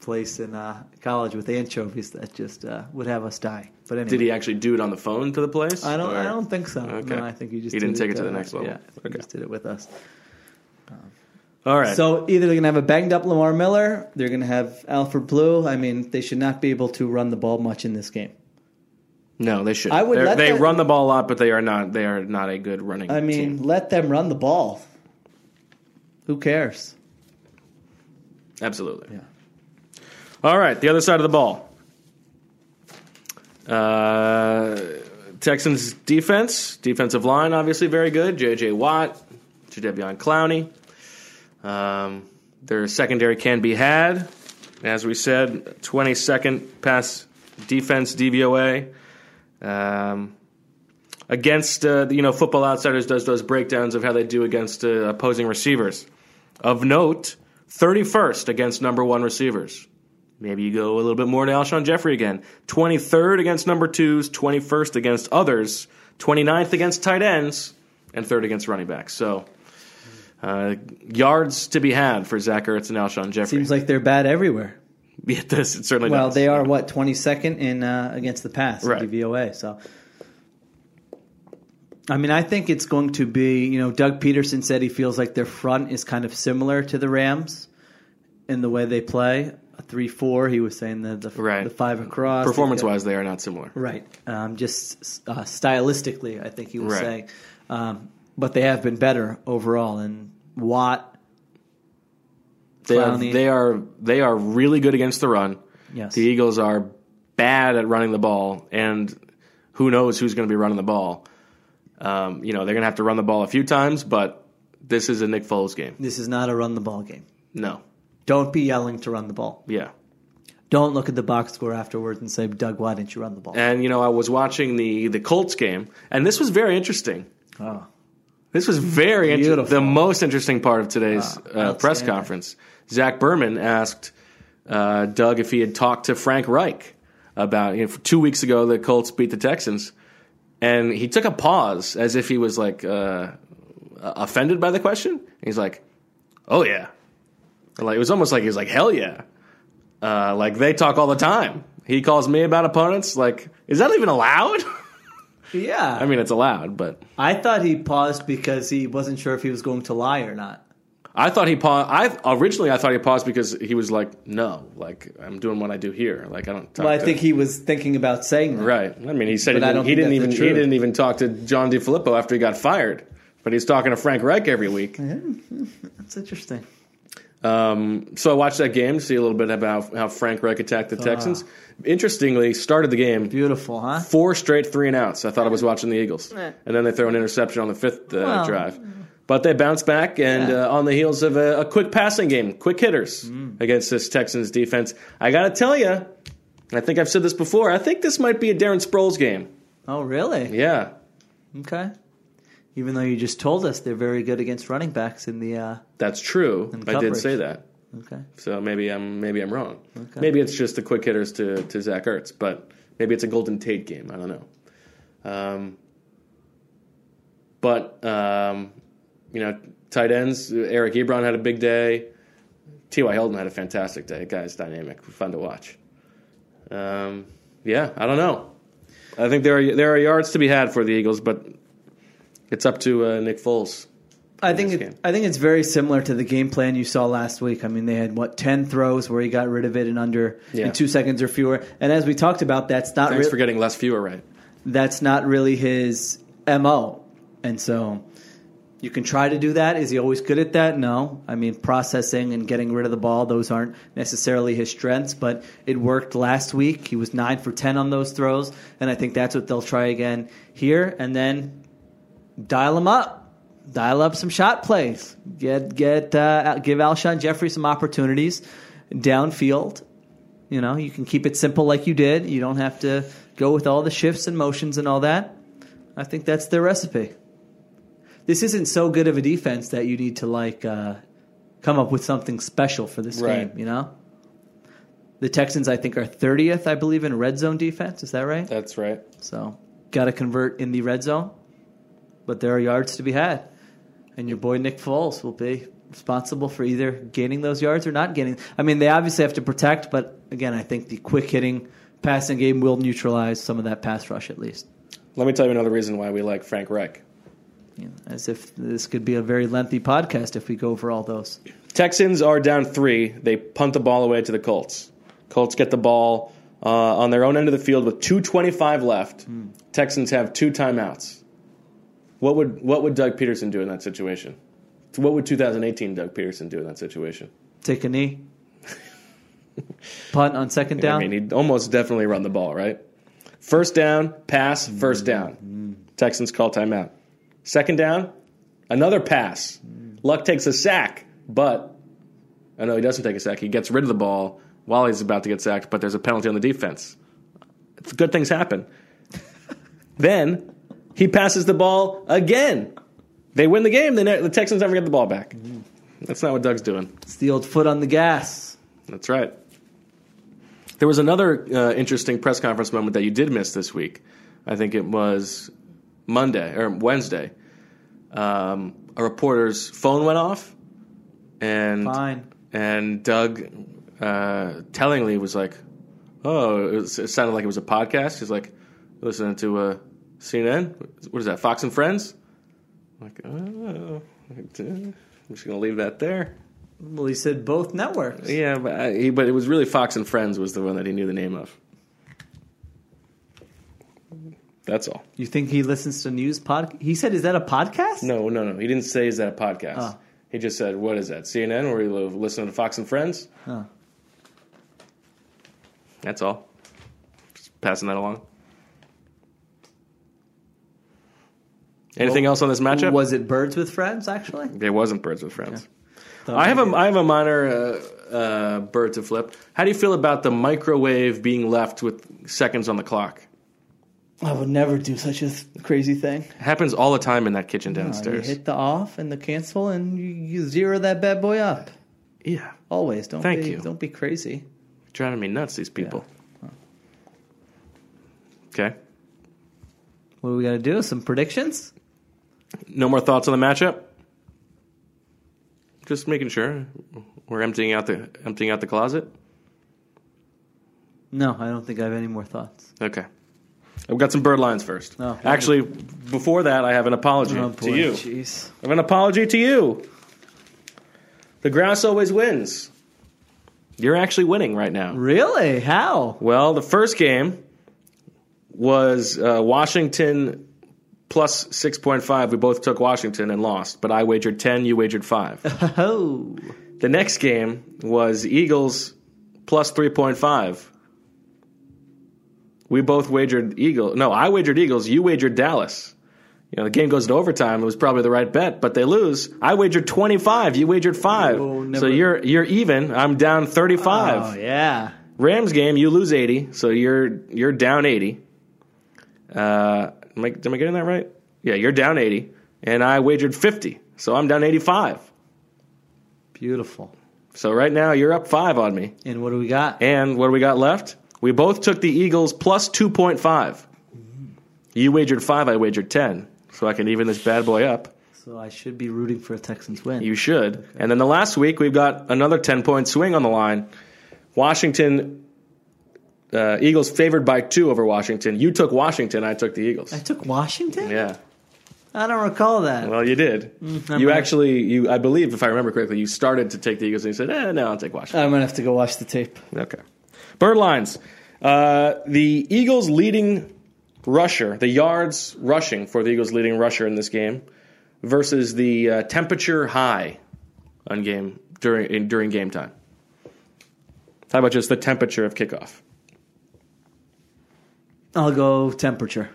place in uh, college with anchovies that just uh, would have us die. But anyway,
Did he actually do it on the phone to the place?
I don't.
Or-
I don't think so.
Okay.
No, I think he just
He didn't take it to the next level.
Yeah, I he just did it with us.
All right.
So either they're going to have a banged up Lamar Miller, they're going to have Alfred Blue. I mean, they should not be able to run the ball much in this game.
No, they should.
I would
they
that-
run the ball a lot, but they are not. They are not a good running.
I mean,
team.
let them run the ball. Who cares?
absolutely.
Yeah.
All right, the other side of the ball. Uh, Texans defense, defensive line, obviously very good. J.J. Watt, Jadeveon Clowney. Um, their secondary can be had. As we said, 22nd pass defense DVOA. Um, against, uh, you know, Football Outsiders does those breakdowns of how they do against uh, opposing receivers. Of note, 31st against number one receivers. Maybe you go a little bit more to Alshon Jeffery again. 23rd against number twos, 21st against others, 29th against tight ends, and third against running backs. So, uh, yards to be had for Zach Ertz and Alshon Jeffery.
Seems like they're bad everywhere. (laughs)
yeah, this, it certainly
Well,
does.
they are what twenty second in uh, against the pass
Right.
DVOA. So, I mean, I think it's going to be. You know, Doug Pederson said he feels like their front is kind of similar to the Rams in the way they play. A three four. He was saying the the,
Right.
the five across
Performance wise, they are not similar.
Right. Um, just uh, stylistically, I think he was
Right.
saying. Um, but they have been better overall. And Watt,
They are, they are they are really good against the run.
yes.
The Eagles are bad at running the ball, and who knows who's going to be running the ball. Um, you know, they're going to have to run the ball a few times, but this is a Nick Foles game.
this is not a run the ball game.
No.
Don't be yelling to run the ball.
Yeah.
Don't look at the box score afterwards and say, Doug, why didn't you run the ball?
And you know, I was watching the the Colts game, and this was very interesting.
Oh.
This was very interesting. The most interesting part of today's
Wow,
uh, press conference. Zach Berman asked uh, Doug if he had talked to Frank Reich about you know, two weeks ago the Colts beat the Texans, and he took a pause as if he was like uh, offended by the question. He's like, "Oh yeah," like it was almost like he was like, "Hell yeah." Uh, like they talk all the time. He calls me about opponents. Like, is that even allowed? (laughs)
Yeah.
I mean, it's allowed, but
I thought he paused because he wasn't sure if he was going to lie or not.
I thought he paused. I originally I thought he paused because he was like, "No, like I'm doing what I do here. Like I don't." Talk
Well, I
to-"
think he was thinking about saying that.
right. I mean, he said he
I
didn't,
don't
he didn't even he didn't even talk to John DeFilippo after he got fired, but he's talking to Frank Reich every week. (laughs)
That's interesting.
Um, so I watched that game to see a little bit about how Frank Reich attacked
Ah.
the Texans. Interestingly, started the game
Beautiful, huh?
four straight three and outs. I thought I was watching the Eagles, and then they throw an interception on the fifth uh,
Well,
drive. But they bounced back, and
Yeah.
uh, on the heels of a, a quick passing game, quick hitters
Mm.
against this Texans defense. I got to tell you, I think I've said this before. I think this might be a Darren Sproles game.
Oh, really?
Yeah,
Okay. Even though you just told us they're very good against running backs in the. Uh,
that's true. I did say that.
okay.
So maybe I'm maybe I'm wrong.
Okay.
Maybe it's just the quick hitters to to Zach Ertz, but maybe it's a Golden Tate game. I don't know. Um, but um, you know, tight ends. Eric Ebron had a big day. T.Y. Hilton had a fantastic day. Guy's dynamic, fun to watch. Um, yeah, I don't know. I think there are there are yards to be had for the Eagles, but it's up to uh, Nick Foles.
I think it. I think it's very similar to the game plan you saw last week. I mean, they had what ten throws where he got rid of it in under
Yeah.
in two seconds or fewer. And as we talked about, that's not
Thanks
re-
for getting less fewer right.
that's not really his mo. And so you can try to do that. Is he always good at that? No. I mean, processing and getting rid of the ball; those aren't necessarily his strengths. But it worked last week. He was nine for ten on those throws, and I think that's what they'll try again here. And then dial him up. Dial up some shot plays. Get get uh, give Alshon Jeffery some opportunities downfield. You know, you can keep it simple like you did. You don't have to go with all the shifts and motions and all that. I think that's their recipe. This isn't so good of a defense that you need to like uh, come up with something special for this
Right.
game. You know, the Texans I think are thirtieth, I believe, in red zone defense. Is that right?
That's right.
So, got to convert in the red zone, but there are yards to be had, and your boy Nick Foles will be responsible for either gaining those yards or not gaining. I mean, they obviously have to protect, but again, I think the quick hitting passing game will neutralize some of that pass rush at least.
Let me tell you another reason why we like Frank Reich.
You know, as if this could be a very lengthy podcast if we go over all those.
Texans are down three. They punt the ball away to the Colts. Colts get the ball uh, on their own end of the field with 2.25 left. Texans have two timeouts. What would what would Doug Pederson do in that situation? What would 2018 Doug Pederson do in that situation?
Take a knee, punt on second down.
I mean, he'd almost definitely run the ball, right? First down, pass, first down. Texans call timeout. Second down, another pass. Luck takes a sack, but I know he doesn't take a sack. He gets rid of the ball while he's about to get sacked, but there's a penalty on the defense. Good things happen. (laughs) then he passes the ball again. They win the game. The, the Texans never get the ball back. That's not what Doug's doing.
it's the old foot on the gas.
That's right. There was another uh, interesting press conference moment that you did miss this week. I think it was Monday or Wednesday. Um, a reporter's phone went off, and
Fine.
and Doug uh, tellingly was like, "Oh, it, was, it sounded like it was a podcast." He's like, "Listening to uh, CNN. What is that? Fox and Friends." I'm like, oh, I'm just gonna leave that there.
Well, he said both networks.
Yeah, but, I, he, but it was really Fox and Friends was the one that he knew the name of. That's all.
You think he listens to news pod? He said, "Is that a podcast?"
No, no, no. He didn't say is that a podcast.
Oh.
He just said, "What is that? CNN? Where you live, listening to Fox and Friends?"
Oh.
That's all. Just passing that along. Anything
Well,
else on this matchup?
Was it birds with friends? Actually,
it wasn't Birds with Friends. I have a I have a minor uh, uh, bird to flip. How do you feel about the microwave being left with seconds on the clock?
I would never do such a th- crazy thing.
It happens all the time in that kitchen
you
downstairs.
hit the off and the cancel, and you, you zero that bad boy up.
yeah,
Always. Don't
Thank
be,
you.
Don't be crazy.
driving me nuts. These people. Okay.
What do we got to do? Some predictions?
No more thoughts on the matchup. Just making sure we're emptying out the emptying out the closet.
No, I don't think I have any more thoughts.
Okay. I've got some bird lines first.
Oh,
Actually, before that, I have an apology
Oh,
to you.
Jeez.
I have an apology to you. The grass always wins. You're actually winning right now.
Really? How?
Well, the first game was uh, Washington plus 6.5. We both took Washington and lost, but I wagered 10, you wagered 5. (laughs)
Oh.
the next game was Eagles plus 3.5. We both wagered Eagles. No, I wagered Eagles, you wagered Dallas. You know, the game goes to overtime. It was probably the right bet, but they lose. I wagered 25, you wagered 5.
Oh, never-
so you're you're even. I'm down 35.
Oh, yeah.
Rams game, you lose 80, so you're you're down 80. Uh, am I, am I getting that right? Yeah, you're down 80, and I wagered 50, so I'm down 85.
Beautiful.
So right now you're up five on me.
And what do we got?
And what do we got left? We both took the Eagles plus 2.5. You wagered five, I wagered 10, so I can even this bad boy up.
So I should be rooting for a Texans win.
You should. And then the last week, we've got another 10 point swing on the line. Washington, uh, Eagles favored by two over Washington. You took Washington, I took the Eagles.
I took Washington?
Yeah.
I don't recall that.
Well, you did.
I'm
you actually, you I believe, if I remember correctly, you started to take the Eagles and you said, eh, no, I'll take Washington.
I'm going to have to go watch the tape.
Okay. Bird lines. Uh, the Eagles' leading rusher, the yards rushing for the Eagles' leading rusher in this game, versus the uh, temperature high on game during in, during game time. How about just the temperature of kickoff,
I'll go temperature.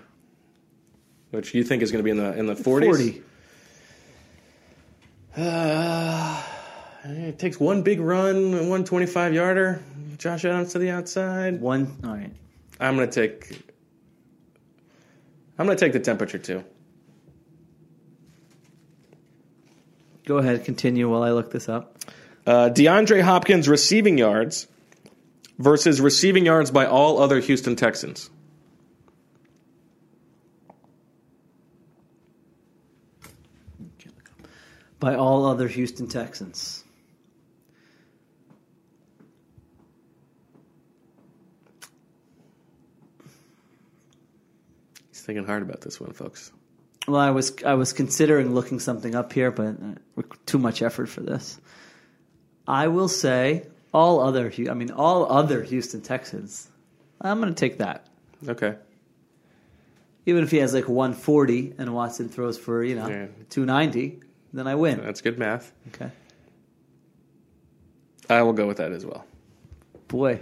which you think is going to be in the in the forties?
40.
Uh, it takes one big run, one twenty-five yarder. Josh Adams to the outside.
One. All right.
I'm going to take. I'm going to take the temperature too.
Go ahead. Continue while I look this up.
Uh, DeAndre Hopkins receiving yards versus receiving yards by all other Houston Texans.
By all other Houston Texans.
Thinking hard about this one, folks.
Well, I was I was considering looking something up here, but uh, too much effort for this. I will say all other. I mean, all other Houston Texans. I'm going to take that.
Okay.
Even if he has like 140 and Watson throws for you know
Yeah.
290, then I win.
That's good math.
Okay.
I will go with that as well.
Boy,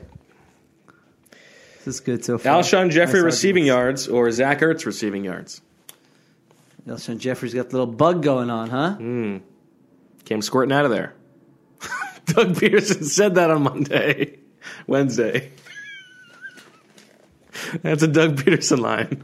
this is good so far.
Alshon Jeffery
Nice
receiving yards or Zach Ertz receiving yards.
Alshon Jeffery's got the little bug going on, huh?
Mm. Came squirting out of there. (laughs) Doug Pederson said that on Monday, (laughs) Wednesday. (laughs) That's a Doug Pederson line.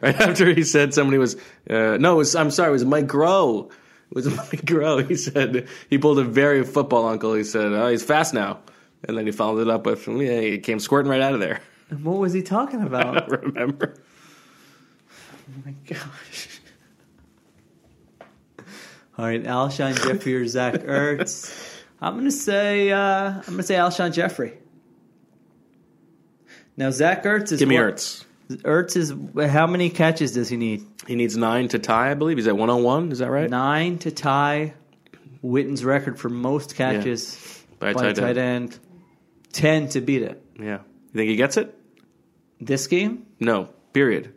Right after he said somebody was, uh, no, it was, I'm sorry, it was Mike Groh. It was Mike Groh. He said, he pulled a very football uncle. He said, oh, he's fast now. And then he followed it up with, yeah, he came squirting right out of there.
What was he talking about?
I don't Remember?
Oh my gosh. All right, Alshon Jeffery or Zach Ertz. I'm gonna say uh, I'm gonna say Alshon Jeffery. Now Zach Ertz is
Give me
what-
Ertz.
Ertz is how many catches does he need?
He needs nine to tie, I believe. He's at 101. Is that right?
Nine to tie Witten's record for most catches
By a
by,
tight
a tight end. Ten to beat it.
Yeah. You think he gets it?
This game,
No. Period.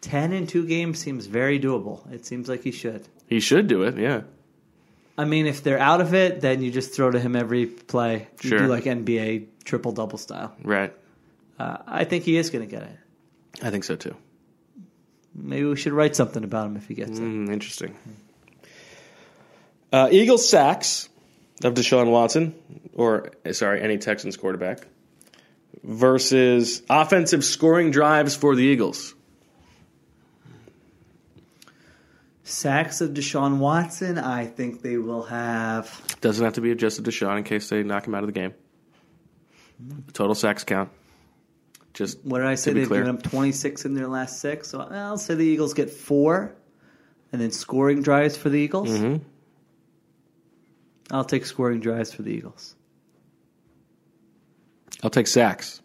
ten in two games seems very doable. It seems like he should.
He should do it. Yeah.
I mean, if they're out of it, then you just throw to him every play. You
Sure.
do like NBA triple double style.
Right.
Uh, I think he is going to get it.
I think so too.
Maybe we should write something about him if he gets it.
Mm, interesting. Uh, Eagles sacks of Deshaun Watson, or sorry, any Texans quarterback, versus offensive scoring drives for the Eagles.
Sacks of Deshaun Watson. I think they will have.
Doesn't have to be adjusted to Deshaun in case they knock him out of the game. Total sacks count. Just
What did I say? They've
clear.
given up 26 in their last six. So I'll say the Eagles get four, and then scoring drives for the Eagles.
Mhm.
I'll take scoring drives for the Eagles.
I'll take sacks.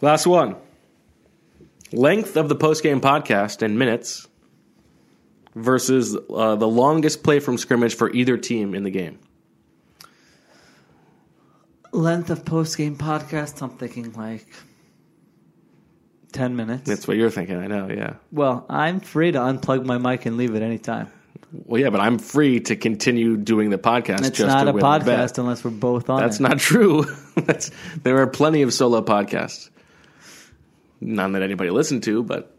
Last one. Length of the postgame podcast in minutes versus uh, the longest play from scrimmage for either team in the game.
Length of post game podcast. I'm thinking like 10 minutes.
That's what you're thinking. I know. Yeah.
well, I'm free to unplug my mic and leave at any time.
Well, yeah, but I'm free to continue doing the podcast.
It's
just
not
to
a podcast unless we're both on
That's
it.
not true. (laughs) That's there are plenty of solo podcasts. None that anybody listened to, but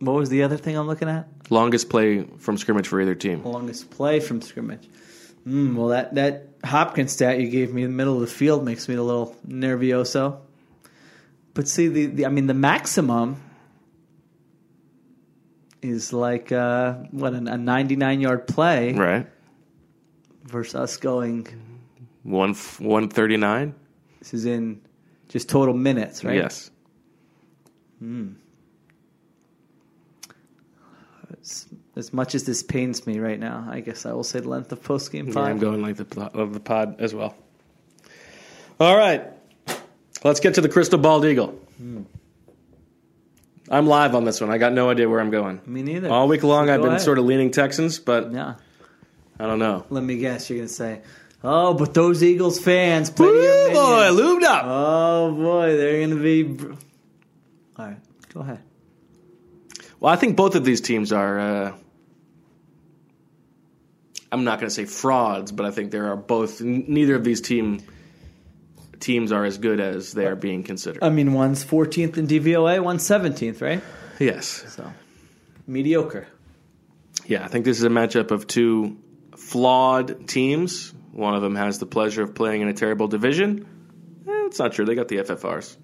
What was the other thing I'm looking at?
longest play from scrimmage for either team.
Longest play from scrimmage. Mm, well, that, that Hopkins stat you gave me in the middle of the field makes me a little nervioso. But see, the, the I mean, the maximum is like uh, what a 99 yard play
Right.
versus us going.
One one thirty nine.
This is in just total minutes, right?
Yes.
As, as much as this pains me right now, I guess I will say length of post game
Yeah. I'm going like the of the pod as well. All right, let's get to the crystal bald eagle. I'm live on this one. I got no idea where I'm going.
Me neither.
All week long, I've been
ahead.
sort of leaning Texans, but
Yeah.
I don't know.
Let me guess. You're gonna say, "Oh, but those Eagles fans, plenty of
Woo, boy, lubed up.
Oh boy, they're gonna be. br- All right, go ahead.
Well, I think both of these teams are. Uh, I'm not going to say frauds, but I think there are both. Neither of these team teams are as good as they are being considered.
I mean, one's 14th in DVOA, one's 17th, right?
yes,
So mediocre.
yeah. I think this is a matchup of two flawed teams. One of them has the pleasure of playing in a terrible division. Eh, it's not true. They got the FFRs,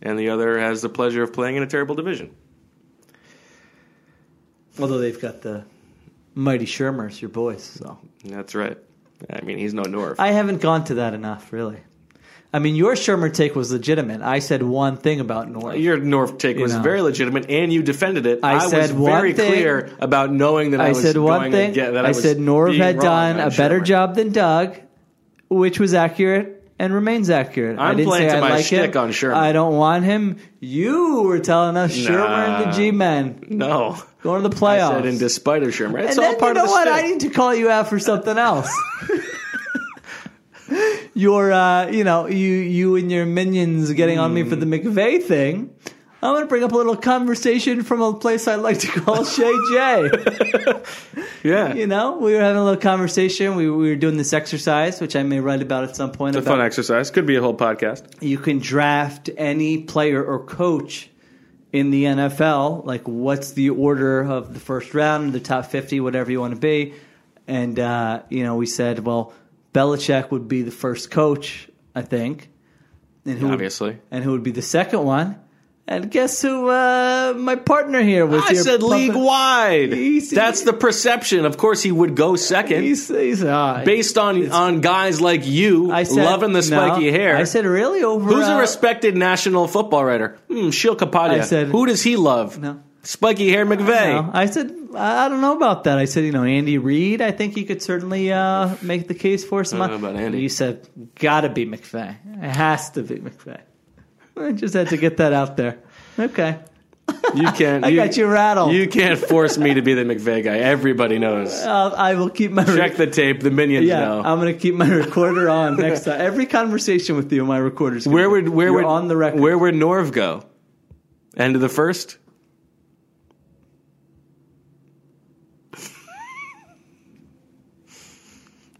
and the other has the pleasure of playing in a terrible division.
Although they've got the mighty Shurmurs, your boys. So
That's right. I mean, he's no Norv.
I haven't gone to that enough, really. I mean, your Shurmur take was legitimate. I said one thing about Norv.
Uh, your Norv take was
know.
very legitimate, and you defended it.
I
was
said one
very
thing-
clear about knowing that I,
I
was
said one
going
thing.
aga- that I,
I,
was
said Norv had done
on
a better
Shurmur.
job than Doug, which was accurate and remains accurate. I
I'm
didn't
playing
say
to
I
my
like
shtick
him.
on Shurmur.
I don't want him. You were telling us Shurmur and the G men
No,
going to the
I
playoffs.
said in despite of Shurmur. It's
and
all
then
part
you know
of the
what?
shtick.
I need to call you out for something else. (laughs) your, uh, you know, you you and your minions getting on me for the McVay thing. I'm going to bring up a little conversation from a place I like to call (laughs) Shay J.
yeah,
You know, we were having a little conversation. We, we were doing this exercise, which I may write about at some point.
it's a fun
About
exercise. Could be a whole podcast.
you can draft any player or coach in the NFL. Like, what's the order of the first round, the top fifty, whatever you want to be. And uh, you know, we said, well, Belichick would be the first coach, I think, and who would-
Obviously,
and who would be the second one. And guess who? Uh, my partner here was.
I said league wide. That's the perception. Of course, he would go second.
He's, he's uh,
Based on on guys like you
I said,
loving the spiky
no,
hair,
I said really over.
Who's a
uh,
respected national football writer? Hmm, Sheil Kapadia.
I said-
Who does he love?
No.
Spiky hair McVay.
No, I said I I don't know about that. I said you know Andy Reid. I think you could certainly uh, make the case for some.
I don't know about Andy.
You said gotta be McVay. It has to be McVay. I just had to get that out there. Okay,
You can't. (laughs)
I got you rattled.
You can't force me to be the McVay guy. Everybody knows. (laughs)
uh, I will keep my
Check the tape. The minions
yeah.
know.
I'm gonna keep my recorder on (laughs) next time. Every conversation with you, my recorder's
where would where would
on the record?
Where would Norv go? End of the first.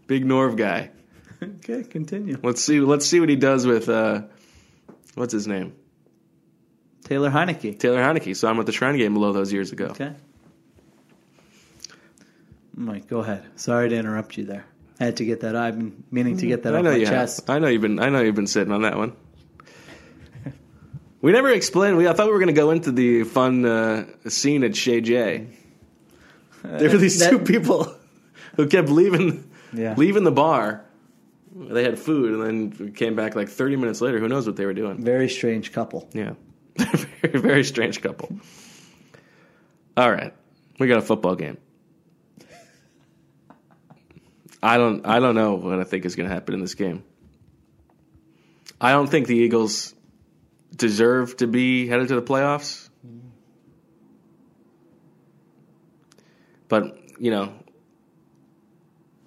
Big Norv guy.
Okay, continue.
Let's see. Let's see what he does with uh, what's his name?
Taylor Heinicke.
Taylor Heinicke. Saw him at the Shrine Game below those years ago.
Okay. Mike, go ahead. Sorry to interrupt you there. I had to get that. I've been meaning to get that
I
off
know
my
you
chest.
have. I know you've been. I know you've been sitting on that one. We never explained. We I thought we were going to go into the fun uh, scene at Shay J. There were these
that-
two people who kept leaving,
Yeah.
leaving the bar. They had food and then came back like 30 minutes later. Who knows what they were doing?
Very strange couple.
Yeah, (laughs) very very strange couple. All right, we got a football game. I don't I don't know what I think is going to happen in this game. I don't think the Eagles deserve to be headed to the playoffs. But, you know,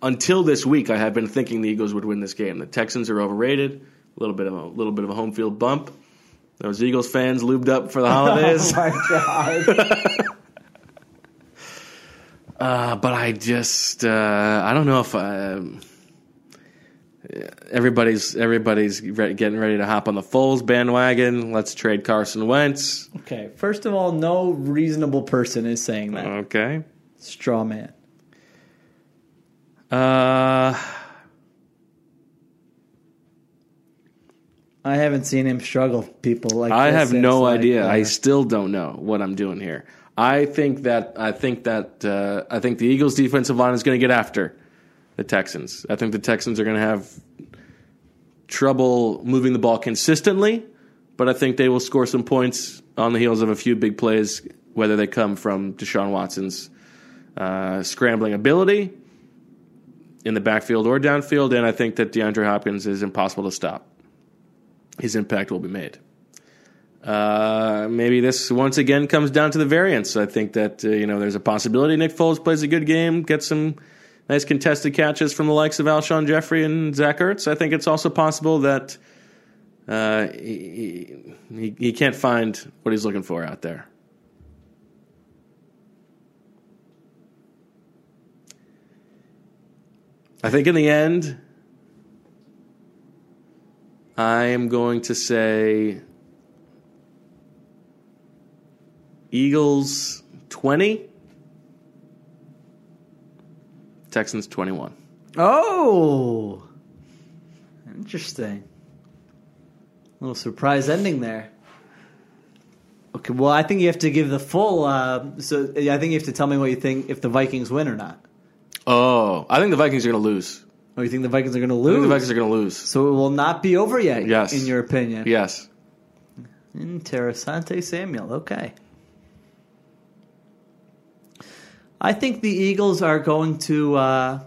until this week I have been thinking the Eagles would win this game. The Texans are overrated, a little bit of a little bit of a home field bump. Those Eagles fans lubed up for the (laughs) holidays.
my god. (laughs)
Uh, but I just uh, I don't know if I, everybody's everybody's re- getting ready to hop on the Foles bandwagon. Let's trade Carson Wentz.
okay, first of all, no reasonable person is saying that.
Okay.
Straw man.
Uh,
I haven't seen him struggle people like
I have no
like,
idea.
uh,
I still don't know what I'm doing here. I think that I think that uh, I think the Eagles' defensive line is going to get after the Texans. I think the Texans are going to have trouble moving the ball consistently, but I think they will score some points on the heels of a few big plays, whether they come from Deshaun Watson's uh, scrambling ability in the backfield or downfield, and I think that DeAndre Hopkins is impossible to stop. His impact will be made. Uh, maybe this once again comes down to the variance. I think that uh, you know there's a possibility Nick Foles plays a good game, gets some nice contested catches from the likes of Alshon Jeffery and Zach Ertz. I think it's also possible that uh, he, he, he can't find what he's looking for out there. I think in the end, I am going to say Eagles 20, Texans 21.
Oh, interesting. little surprise ending there. Okay, well, I think you have to give the full. Uh, so I think you have to tell me what you think if the Vikings win or not.
Oh, I think the Vikings are going to lose.
Oh, you think the Vikings are going to
I think
lose?
the Vikings are going to lose.
so it will not be over yet.
Yes.
in your opinion.
Yes.
Interessante Samuel. Okay. I think the Eagles are going to uh,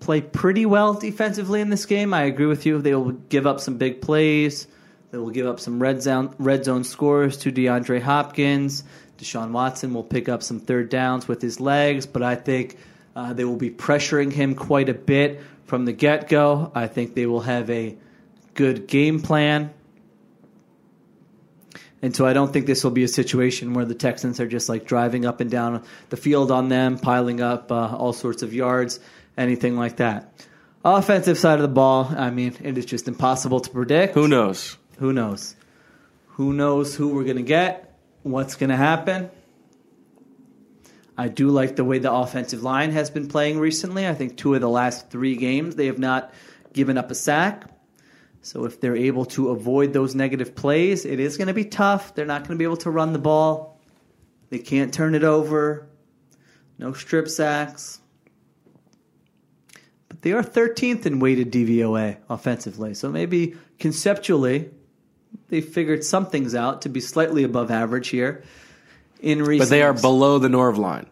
play pretty well defensively in this game. I agree with you. They will give up some big plays. They will give up some red zone red zone scores to DeAndre Hopkins. Deshaun Watson will pick up some third downs with his legs, but I think uh, they will be pressuring him quite a bit from the get go. I think they will have a good game plan. And so I don't think this will be a situation where the Texans are just like driving up and down the field on them, piling up uh, all sorts of yards, anything like that. Offensive side of the ball, I mean, it is just impossible to predict.
Who knows?
Who knows? Who knows who we're going to get? What's going to happen? I do like the way the offensive line has been playing recently. I think two of the last three games they have not given up a sack. So if they're able to avoid those negative plays, it is going to be tough. They're not going to be able to run the ball. They can't turn it over. No strip sacks. But they are 13th in weighted DVOA offensively. So maybe conceptually, they figured some things out to be slightly above average here. In recent,
But they are below the Norv line.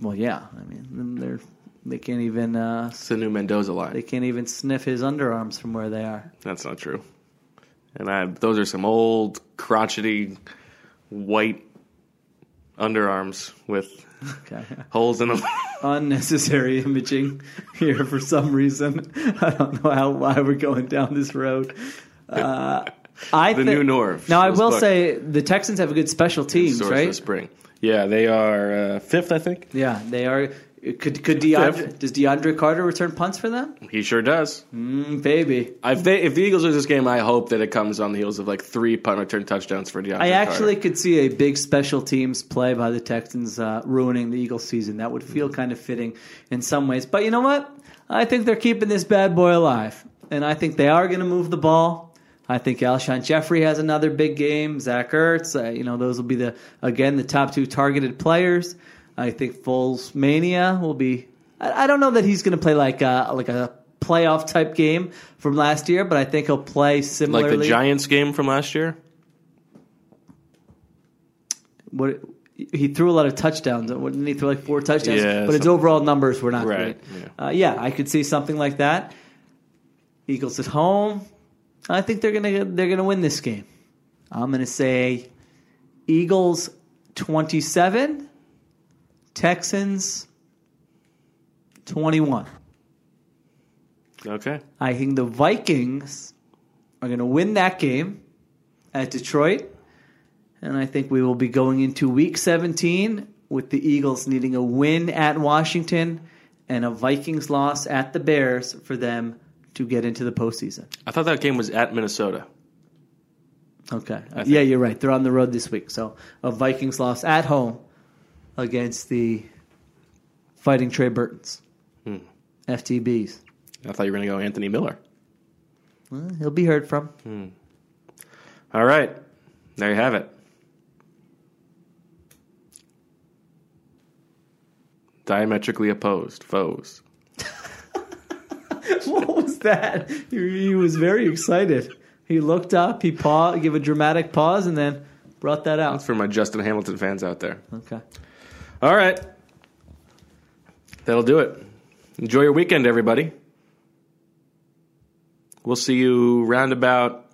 well, yeah. I mean, they're they can't even uh,
It's the new Mendoza line.
they can't even sniff his underarms from where they are.
That's not true. And I those are some old crotchety white underarms with
Okay.
holes in them. (laughs)
Unnecessary imaging here for some reason. (laughs) I don't know how why we're going down this road. Uh, (laughs) I
The
thi-
new Norv.
Now I
Let's
will
look.
say the Texans have a good special teams,
Source
right?
of spring. Yeah, they are uh, fifth, I think.
Yeah, they are. Could could DeAndre does DeAndre Carter return punts for them?
He sure does.
Mm, baby.
If, they, if the Eagles lose this game, I hope that it comes on the heels of like three punt return touchdowns for DeAndre
I actually
Carter.
could see a big special teams play by the Texans uh, ruining the Eagles season. That would feel kind of fitting in some ways. But you know what? I think they're keeping this bad boy alive. And I think they are going to move the ball. I think Alshon Jeffery has another big game. Zach Ertz, uh, you know, those will be the again the top two targeted players. I think Foles mania will be. I, I don't know that he's going to play like a, like a playoff type game from last year, but I think he'll play similarly.
like the Giants game from last year.
what he threw a lot of touchdowns. Wouldn't he throw like four touchdowns?
Yeah,
but his overall numbers were not
Right,
great.
yeah.
Uh, yeah, I could see something like that. Eagles at home. I think they're gonna they're gonna win this game. I'm gonna say Eagles 27, Texans 21.
Okay.
I think the Vikings are going to win that game at Detroit. And I think we will be going into week 17 with the Eagles needing a win at Washington and a Vikings loss at the Bears for them to get into the postseason.
I thought that game was at Minnesota.
Okay. Yeah, you're right. They're on the road this week. So a Vikings loss at home against the Fighting Trey Burtons. Hmm. FTBs.
I thought you were going to go Anthony Miller.
Well, he'll be heard from. Hmm.
All right. There you have it. Diametrically opposed foes. (laughs) (laughs)
that? (laughs) He, he was very excited. He looked up, he paused, gave a dramatic pause, and then brought that out.
That's for my Justin Hamilton fans out there.
Okay.
All right. That'll do it. Enjoy your weekend, everybody. We'll see you round about,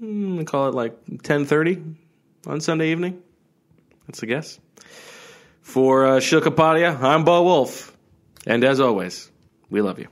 mm, call it like 10.30 on Sunday evening. That's a guess. For uh, Sheil Kapadia, I'm Bo Wulf. And as always, we love you.